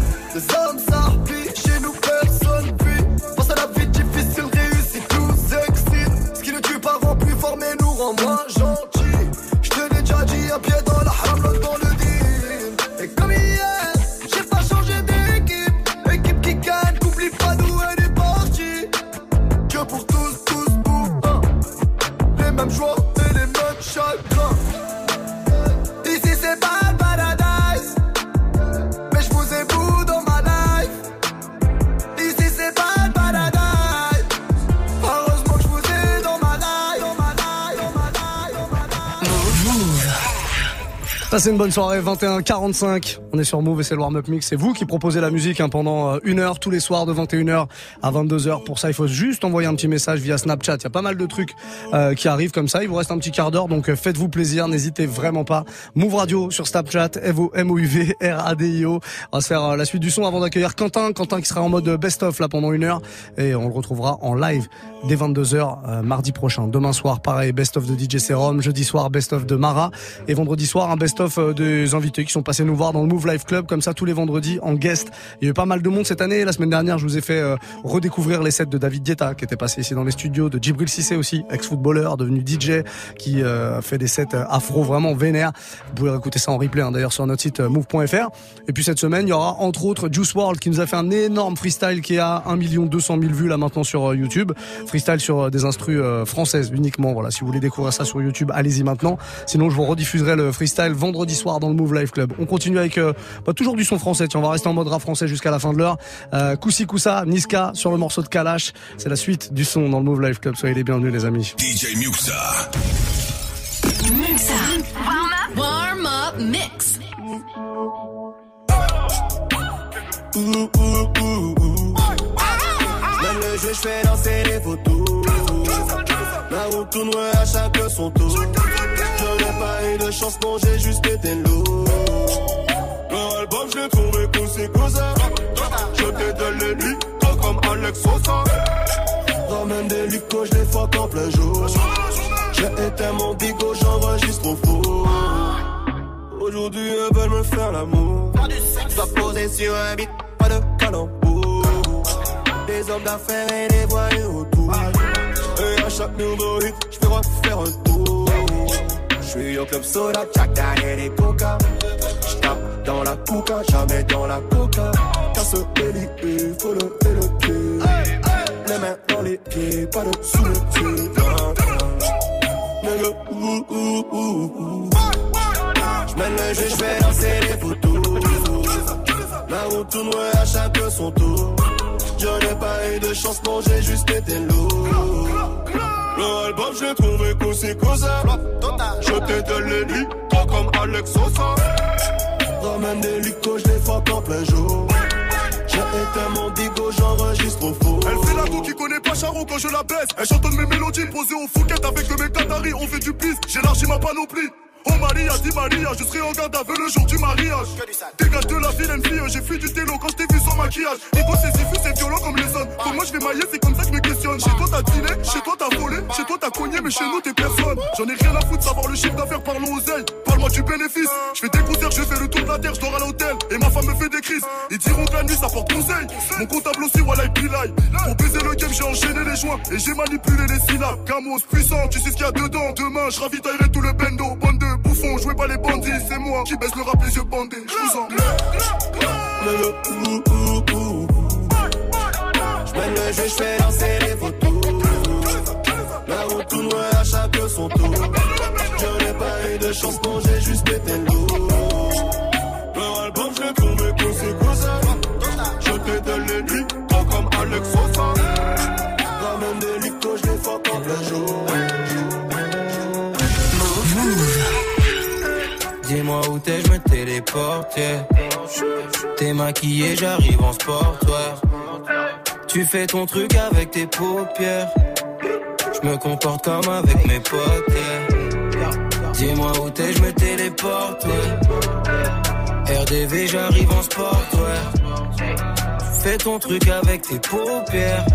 [SPEAKER 2] Passez une bonne soirée, 21h45. On est sur Move et c'est le warm-up mix. C'est vous qui proposez la musique hein, pendant euh, une heure tous les soirs de 21h à 22h. Pour ça, il faut juste envoyer un petit message via Snapchat. Il y a pas mal de trucs euh, qui arrivent comme ça. Il vous reste un petit quart d'heure, donc euh, faites-vous plaisir. N'hésitez vraiment pas. Move Radio sur Snapchat, M-O-U-V, R-A-D-I-O. On va se faire la suite du son avant d'accueillir Quentin. Quentin qui sera en mode best-of là pendant une heure. Et on le retrouvera en live dès 22h euh, mardi prochain. Demain soir, pareil, best-of de DJ Serum. Jeudi soir, best-of de Mara. Et vendredi soir, un best-of euh, des invités qui sont passés nous voir dans le Move Live Club, comme ça tous les vendredis en guest. Il y a eu pas mal de monde cette année. La semaine dernière, je vous ai fait euh, redécouvrir les sets de David Guetta, qui était passé ici dans les studios, de Djibril Cissé aussi, ex-footballeur, devenu DJ, qui fait des sets afro vraiment vénères. Vous pouvez écouter ça en replay hein, d'ailleurs sur notre site move.fr. Et puis cette semaine, il y aura entre autres Juice World qui nous a fait un énorme freestyle qui a 1 200 000 vues là maintenant sur YouTube. Freestyle sur euh, des instrus euh, françaises uniquement. Voilà, si vous voulez découvrir ça sur YouTube, allez-y maintenant. Sinon, je vous rediffuserai le freestyle vendredi soir dans le Move Live Club. On continue avec euh, bah, toujours du son français. Tiens, on va rester en mode rap français jusqu'à la fin de l'heure. Euh, Koussi Koussa, Niska sur le morceau de Kalash. C'est la suite du son dans le Move Live Club. Soyez les bienvenus, les amis.
[SPEAKER 1] DJ Muxa.
[SPEAKER 29] Muxa. Warm up. Warm up mix.
[SPEAKER 23] Je fais danser les photos. La roue tourne à chaque son tour. Je n'ai pas eu de chance, non, j'ai juste été lourd. Leur album, je l'ai trouvé c'est cousin. Je donne les nuits, toi comme Alex Sosa.
[SPEAKER 30] l'hélico, je les fuck en plein jour. J'ai éteint mon bigot, j'enregistre au faux. Aujourd'hui, elles veulent me faire l'amour. Sois posé sur un beat, pas. Des hommes d'affaires et des voyous autour. Et à chaque nouveau je refaire un tour. Je suis au club Daniel et Coca. Je tape dans la coca, jamais dans la coca. Casse l'hélico, faut lever le pied. Les mains dans les pieds, pas de sous le pied. J'mène le jeu, j'vais lancer les photos. La route tourne, à chacun son tour. J'en ai pas eu de chance, non, j'ai juste été lourd. Le album, j'ai trouvé que c'est cosa. Je t'ai donné lui, toi comme Alex Sosa. Ramène des licos, je les fuck en plein jour. J'ai éteint mon digo, j'enregistre au faux.
[SPEAKER 31] Elle fait la go qui connaît pas Charo quand je la baisse. Elle chantonne mes mélodies posées au Fouquet avec le mec Qatari. On fait du piste, j'élargis ma panoplie. Oh Maria, dis Maria, je serai en garde à vue le jour du mariage. Dégage de la vilaine fille, j'ai fui du télo quand je t'ai vu sans maquillage. Nico, c'est si fou, c'est violent comme les zones. Pour moi, je vais mailler, c'est comme ça que je me questionne. Chez toi, t'as dealé, chez toi, t'as volé, chez toi, t'as cogné, mais chez nous, t'es personne. J'en ai rien à foutre, savoir le chiffre d'affaires, parlons aux ailes. Parle-moi du bénéfice. Je fais des concerts, je fais le tour de la terre, je dors à l'hôtel. Et ma femme me fait des crises. Ils diront que la nuit, ça porte conseil. Mon comptable aussi, voilà, il. Pour baiser le game, j'ai enchaîné les joints et j'ai manipulé les syllabes. Camos puissant, tu sais ce qu'il y a dedans. Demain, je ravitaillerai tout le bendo. Bande de bouffons, jouez pas les bandits, c'est moi qui baisse le rap les yeux bandés. Je vous en.
[SPEAKER 30] J'mène le jeu, j'fais lancer les photos. La route tourne, à chacun son tour. Ai pas eu de chance, non, j'ai juste pété l'eau. Leur album, je l'ai trouvé que c'est cosa. Je t'ai donné lui, toi comme Alex Sosa. Ramène des licos, je les fuck en plein jour.
[SPEAKER 32] Dis-moi où t'es, je me téléporte. T'es maquillé, j'arrive en sportwear. Tu fais ton truc avec tes paupières. Je me comporte comme avec mes potes. Dis-moi où t'es, je me téléporte. ouais. RDV, j'arrive en sportwear. Fais ton truc avec tes paupières.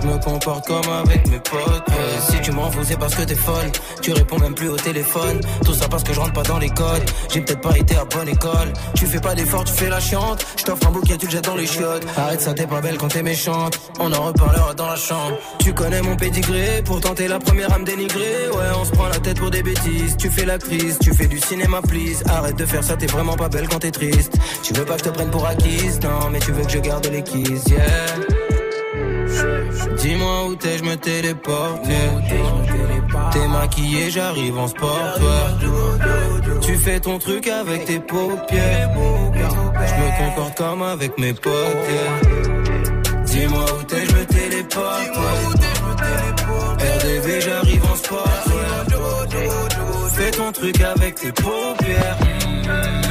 [SPEAKER 32] Je me comporte comme avec mes potes. Et si tu m'en fous, c'est parce que t'es folle. Tu réponds même plus au téléphone. Tout ça parce que je rentre pas dans les codes. J'ai peut-être pas été à bonne école. Tu fais pas d'effort, tu fais la chiante. Je t'offre un bouquet, tu le jettes dans les chiottes. Arrête ça, t'es pas belle quand t'es méchante. On en reparlera dans la chambre. Tu connais mon pédigré, pourtant t'es la première à me dénigrer. Ouais, on se prend la tête pour des bêtises. Tu fais l'actrice, tu fais du cinéma, please. Arrête de faire ça, t'es vraiment pas belle quand t'es triste. Tu veux pas que je te prenne pour acquise, non, mais tu veux que je garde les keys, yeah. Dis-moi où t'es, je me téléporte. T'es maquillé, j'arrive en sport. Tu fais ton truc avec tes paupières. Je me comporte comme avec mes potes. Dis-moi où t'es, je me téléporte. RDV, j'arrive en sport. Fais ton truc avec tes paupières.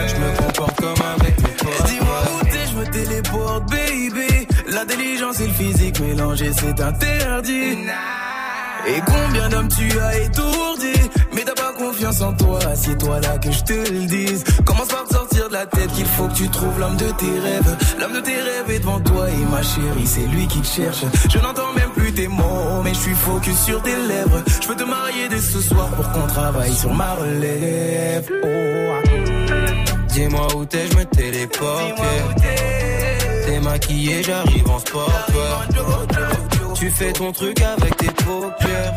[SPEAKER 32] Je me comporte comme avec mes potes.
[SPEAKER 23] Dis-moi où t'es, je me téléporte, baby. L'intelligence et le physique mélangés, c'est interdit. Et combien d'hommes tu as étourdi Mais t'as pas confiance en toi, assieds-toi là que je te le dise. Commence par te sortir de la tête qu'il faut que tu trouves l'homme de tes rêves. L'homme de tes rêves est devant toi et ma chérie c'est lui qui te cherche. Je n'entends même plus tes mots mais je suis focus sur tes lèvres. Je peux te marier dès ce soir pour qu'on travaille sur ma relève. Oh
[SPEAKER 32] Dis-moi où t'es, je me téléporte. T'es maquillé, j'arrive en sport. Tu fais ton truc avec tes paupières.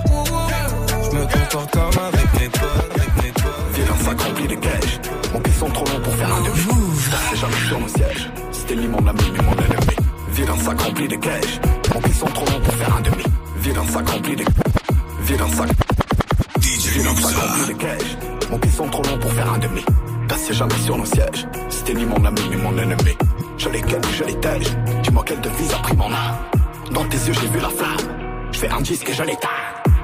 [SPEAKER 32] Je me comporte comme avec mes potes. Avec mes potes.
[SPEAKER 33] Violence accomplie de gage. Mon pieds sont trop longs pour faire un demi. C'est jamais sur nos sièges. C'était ni mon ami ni mon ennemi. Violence accomplie de gage. Mon pieds sont trop longs pour faire un demi. Violence accomplie de Violence accomplie de gage. Mon pieds sont trop longs pour faire un demi. T'assieds jamais sur nos sièges. C'était ni mon ami ni mon ennemi. Je les ken, je les tège. Dis-moi quelle devise a pris mon âme. Dans tes yeux, j'ai vu la flamme. Je fais un disque et je l'éteins.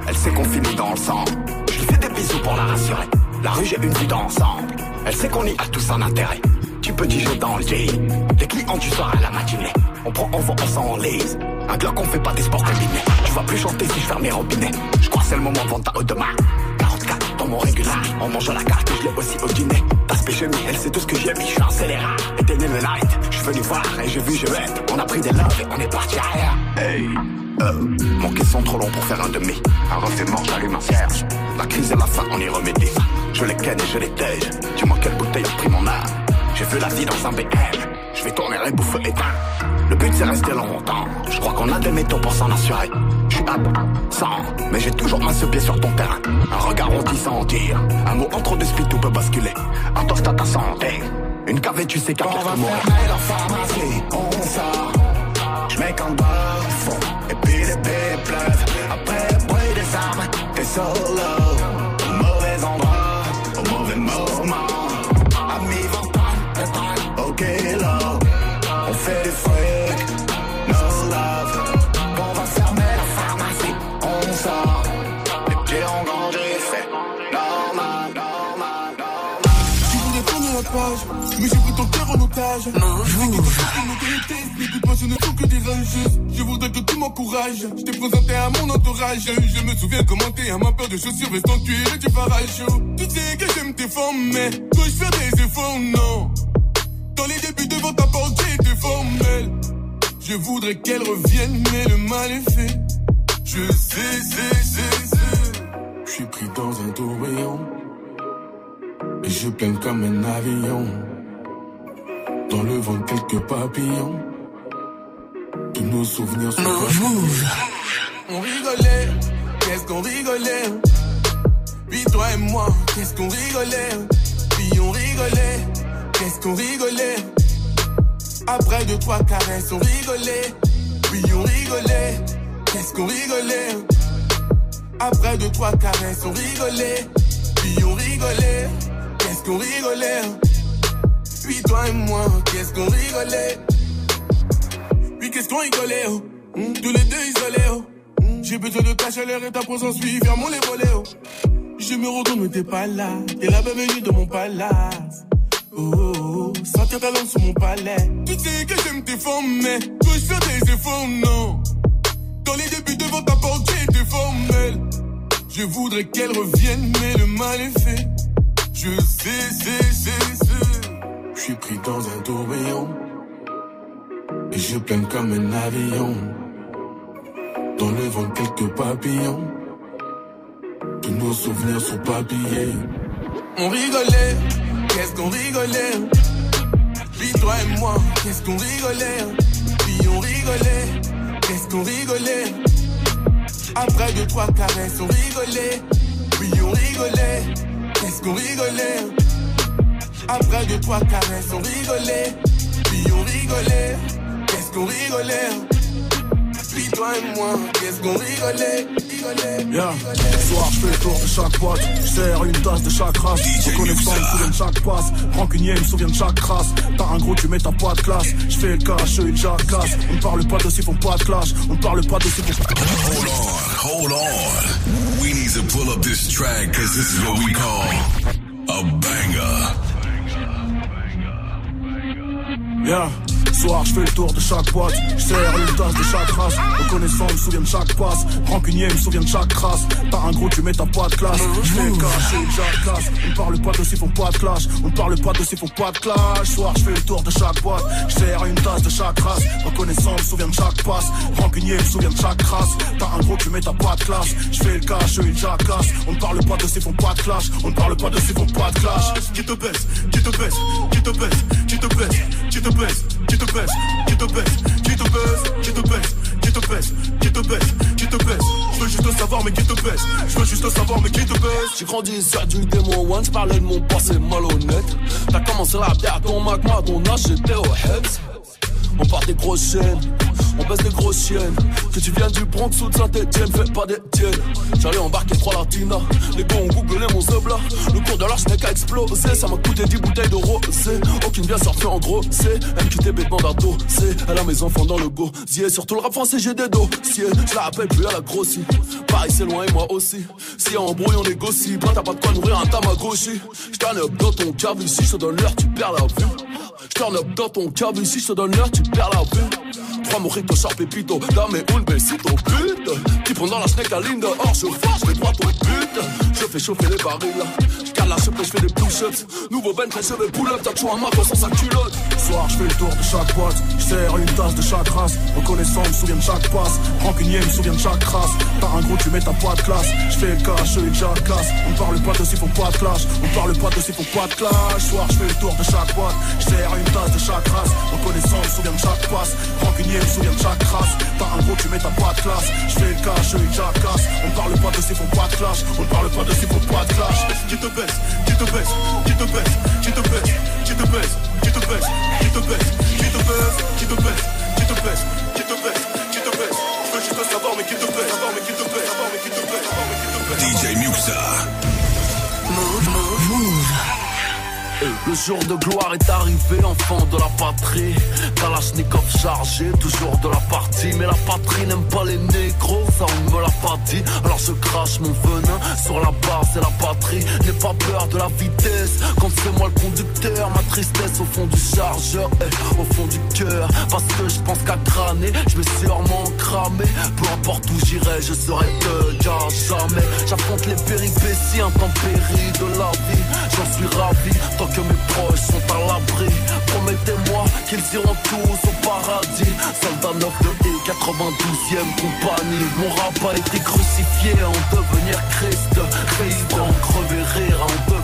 [SPEAKER 33] Elle sait qu'on finit dans le sang. Je lui fais des bisous pour la rassurer. La rue, j'ai une vie d'ensemble. Elle sait qu'on y a tous un intérêt. Tu peux tiger dans le J. Les clients du soir à la matinée. On prend, on vend, on s'enlise. Un Glock, on fait pas des sports combinés. Tu vas plus chanter si je ferme mes robinets. Je crois que c'est le moment de vendre ta haute de main. 44 dans mon régular. On mange à la carte, je l'ai aussi au dîner. T'as chez mis, elle sait tout ce que j'ai mis. Je suis un scélérat. Éteignez le light. Je venu voir et j'ai vu, je vais. On a pris des loves et on est parti ailleurs. Hey, Euh, mon sont trop long pour faire un demi. Un refait mort, j'allume un cierge. La crise est la fin, on y remédie. Je les ken et je les tège. Dis-moi quelle bouteille a pris mon âme. J'ai vu la vie dans un BM. Je vais tourner les bouffes éteints. Le but c'est rester longtemps. Je crois qu'on a des métaux pour s'en assurer. Je suis sans, mais j'ai toujours un seul pied sur ton terrain. Un regard on dit sans dire. Un mot entre deux spits tout peut basculer. Un toast à ta santé. Une cave tu sais qu'à
[SPEAKER 34] On va fermer la pharmacie, on sort. Je mets qu'un bas fond, et puis les bébés pleuvent. Après le bruit des armes, t'es solo. Au mauvais endroit, au mauvais moment. En
[SPEAKER 4] ce ne sont que des rageuses. Je voudrais que tu m'encourages. Je t'ai présenté à mon entourage. Je me souviens comment t'es à ma peur de chaussures, veston cuir et du parachute. Tu sais que j'aime tes formes, mais dois-je faire des efforts? Non. Dans les débuts devant ta porte, j'ai été formel. Je voudrais qu'elle revienne, mais le mal est fait. Je sais, sais, sais, sais. Je suis pris dans un tourbillon. Et je plane comme un avion. Dans le vent, quelques papillons. Tous nos souvenirs sont On rigolait, qu'est-ce qu'on rigolait? Puis toi et moi, qu'est-ce qu'on rigolait? Puis on rigolait, qu'est-ce qu'on rigolait? Après deux, trois caresses, on rigolait. Puis on rigolait, qu'est-ce qu'on rigolait? Après deux, trois caresses, on rigolait. Puis on rigolait, qu'est-ce qu'on rigolait? Puis toi et moi, qu'est-ce qu'on rigolait? Puis qu'est-ce qu'on rigolait. oh? Hmm, Tous les deux isolés. oh. Hmm, J'ai besoin de ta chaleur et ta présence, oui, ferme les volets. oh. Je me retourne, mais t'es pas là. T'es la bienvenue dans mon palace. Oh, oh, oh, sentir ta langue sur mon palais. Tu sais que j'aime tes formes, mais dois-je faire des efforts? Non. Dans les débuts devant ta porte, j'ai été formel. Je voudrais qu'elle revienne, mais le mal est fait. Je sais, sais, sais, sais. Je suis pris dans un tourbillon. Et je plane comme un avion. Dans le vent, quelques papillons. Tous nos souvenirs sont papillés. On rigolait, qu'est-ce qu'on rigolait? Puis toi et moi, qu'est-ce qu'on rigolait? Puis on rigolait, qu'est-ce qu'on rigolait? Après deux, trois caresses, on rigolait. Puis on rigolait, qu'est-ce qu'on rigolait? Après deux, trois caresses, on rigolait. Puis on rigolait, qu'est-ce qu'on rigolait. Puis toi et moi, qu'est-ce qu'on rigolait?
[SPEAKER 13] Yeah. Soir, je fais le tour de chaque boîte. Je sers une tasse de chaque race. Reconnaissant, me souviens de chaque passe. Rancunier, me souviens de chaque crasse. T'as un gros, tu mets ta pas de classe. Je fais le cash, eux, ils jacassent. On parle pas de s'ils font pas de clash. On parle pas de font
[SPEAKER 1] Hold on, hold on. We need to pull up this track because this is what we call
[SPEAKER 13] Yeah. Soir, je fais le tour de chaque boîte. Je sers une tasse de chaque race. Reconnaissant, me souviens de chaque passe. Rancunier, me souviens de chaque crasse. T'as un gros, tu mets ta pas de classe. Je fais eux, ils jacassent. On parle pas de s'ils font pas de clash. On ne parle pas de s'ils font pas de clash. Soir, je fais le tour de chaque boîte. Je sers une tasse de chaque race. Reconnaissant, me souviens de chaque passe. Rancunier, me souviens de chaque race. T'as un gros, tu mets ta pas de classe. Je fais le cash, eux, ils jacassent. On ne parle pas de s'ils font pas de clash. On ne parle pas de s'ils font pas de clash. Qui te baisse, qui te baisse, qui te baisse, qui te baisse, qui te baisse, qui te baisse, qui te baisse, qui te baisse, qui te baisse, qui te baisse, qui te baisse, qui te. Je veux juste savoir mais qui te baisse. Je veux juste savoir mais qui te baisse.
[SPEAKER 35] J'ai grandi sur du démon one, j'parlais de mon passé malhonnête. T'as commencé la bière, ton Mac, moi, ton âge, j'étais au Heads. On part des grosses chaînes, on baisse des grosses chiennes. Que tu viens du Bronx ou de Saint-Etienne, fais pas des tiennes. J'allais embarquer trois latinas, les gars ont googlé mon zebla. Le cours de l'arche n'est qu'à exploser, ça m'a coûté 10 bouteilles de rosé. Aucune bien sortie en gros, c'est t'est bêtement d'un c'est Elle a mes enfants dans le gosier, surtout le rap français, j'ai des dossiers. Je la rappelle plus, elle a grossi. Paris, c'est loin et moi aussi. Si en embrouille, on négocie. Bah, t'as pas de quoi nourrir un tamagotchi. J'turn up dans ton cave ici, je te donne l'heure, tu perds la vue. J'turn up dans ton cave ici, je donne l'heure, tu perds la vue. Trois mojitos, sharp pépito, dame un besito, pute. Qui prend dans la snake à ligne dehors, je force, je droit au but. Je fais chauffer les barils, j'cale lâche je fais des push-ups. Nouveau Bentley, je vais pull up, t'as toujours un maco sans sa culotte.
[SPEAKER 13] Soir, je fais le tour de chaque boîte, je sers une tasse de chaque race. Reconnaissant, me souviens de chaque passe. Rancunier, me souviens de chaque race. T'as un gros, tu mets ta pas de classe. Je fais le cash, et déjà casse. On parle pas de s'il faut pas de clash. On parle pas de s'il faut pas de clash. Soir, je fais le tour de chaque boîte, je sers une tasse de chaque race. Reconnaissant, me souviens de chaque passe. Rancunier, me souviens de chaque race. T'as un gros, tu mets ta pas de classe. Je fais le cash, et déjà casse. On parle pas de s'il faut pas de clash. On parle pas de s'il faut pas de clash. Qui te baisse, qui te baisse, qui te baisse, qui te baisse, qui te qui te baisse, qui te baisse, qui te baisse, qui te baisse, qui te baisse, qui te baisse, qui te. Je mais qui te mais qui te mais qui te.
[SPEAKER 1] DJ Muxa.
[SPEAKER 35] Le jour de gloire est arrivé, enfant de la patrie. Kalachnikov chargé, toujours de la partie. Mais la patrie n'aime pas les négros, ça on me l'a pas dit. Alors je crache mon venin sur la base et la patrie. N'aie pas peur de la vitesse, quand c'est moi le conducteur. Ma tristesse au fond du chargeur, eh, au fond du cœur. Parce que je pense qu'à crâner, je vais sûrement cramer. Peu importe où j'irai, je serai de jamais. J'affronte les péripéties intempéries de la vie. J'en suis ravi, que mes proches sont à l'abri. Promettez-moi qu'ils iront tous au paradis. Soldat 9 de E, 92e compagnie. Mon rap a été crucifié en devenir Christ. Christ en crever rire, en devenir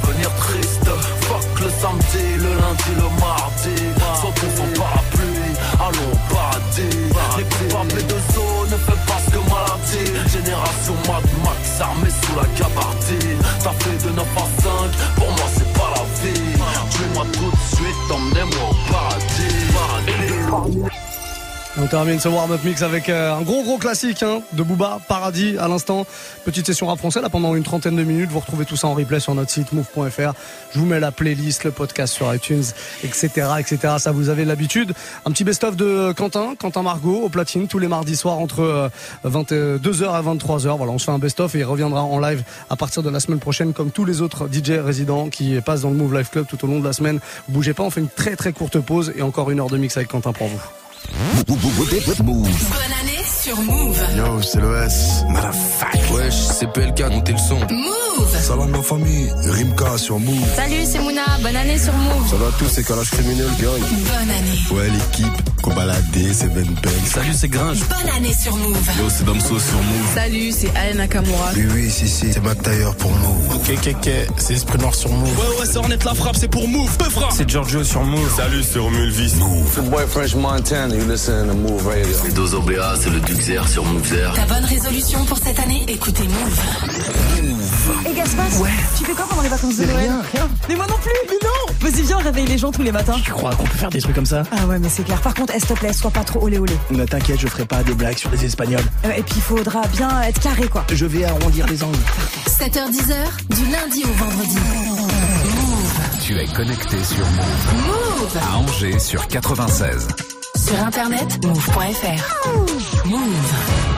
[SPEAKER 2] On termine ce warm-up mix avec euh, un gros gros classique hein, de Booba, Paradis à l'instant. Petite session rap français là pendant une trentaine de minutes. Vous retrouvez tout ça en replay sur notre site move.fr. Je vous mets la playlist, le podcast sur iTunes, etc. etc. Ça vous avez l'habitude. Un petit best-of de Quentin, Quentin Margot au platine tous les mardis soirs entre euh, 22h et 23h. Voilà, on se fait un best-of et il reviendra en live à partir de la semaine prochaine comme tous les autres DJ résidents qui passent dans le Move Life Club tout au long de la semaine. Bougez pas, on fait une très très courte pause et encore une heure de mix avec Quentin pour vous.
[SPEAKER 29] Bonne année sur Move.
[SPEAKER 36] Yo, c'est l'OS.
[SPEAKER 37] Wesh, c'est PLK, montez le son.
[SPEAKER 29] Move.
[SPEAKER 36] Salam ma famille, Rimka sur Move.
[SPEAKER 38] Salut, c'est Mouna. Bonne année sur Move.
[SPEAKER 36] Ça va tous, c'est Kalash Criminel Gang.
[SPEAKER 29] Bonne année.
[SPEAKER 36] Ouais, l'équipe, Kobalade, c'est Ben Peng.
[SPEAKER 37] Salut, c'est Gringe.
[SPEAKER 29] Bonne année sur Move.
[SPEAKER 37] Yo, c'est Damso sur Move.
[SPEAKER 38] Salut, c'est Alain Nakamura.
[SPEAKER 36] Oui, oui, si, si, c'est Mac Taylor pour Move.
[SPEAKER 39] Ok, ok, ok, c'est Esprit Noir sur Move.
[SPEAKER 40] Ouais, ouais, c'est Ornette la frappe, c'est pour Move. Peu frappe.
[SPEAKER 39] C'est Giorgio sur Move.
[SPEAKER 40] Salut, c'est Romulvis.
[SPEAKER 36] Move.
[SPEAKER 41] boy French Montana, you listen to Move Radio.
[SPEAKER 37] C'est Dozo BA, c'est le Sur Move.
[SPEAKER 29] Ta bonne résolution pour cette année Écoutez Move.
[SPEAKER 42] Et Gaspard Ouais. Tu fais quoi pendant les vacances de Noël rien, rien. Mais moi non plus Mais non Vas-y, viens, réveille les gens tous les matins. Tu crois qu'on peut faire des trucs comme ça? Ah ouais, mais c'est clair. Par contre, s'il te plaît, sois pas trop olé olé. Ne t'inquiète, je ferai pas des blagues sur les Espagnols. Euh, et puis, il faudra bien être carré, quoi. Je vais arrondir les angles.
[SPEAKER 29] 7h10h, du lundi au vendredi. Move.
[SPEAKER 43] Tu es connecté sur Move.
[SPEAKER 29] Move.
[SPEAKER 43] À Angers sur 96.
[SPEAKER 29] Sur internet, move.fr. Move.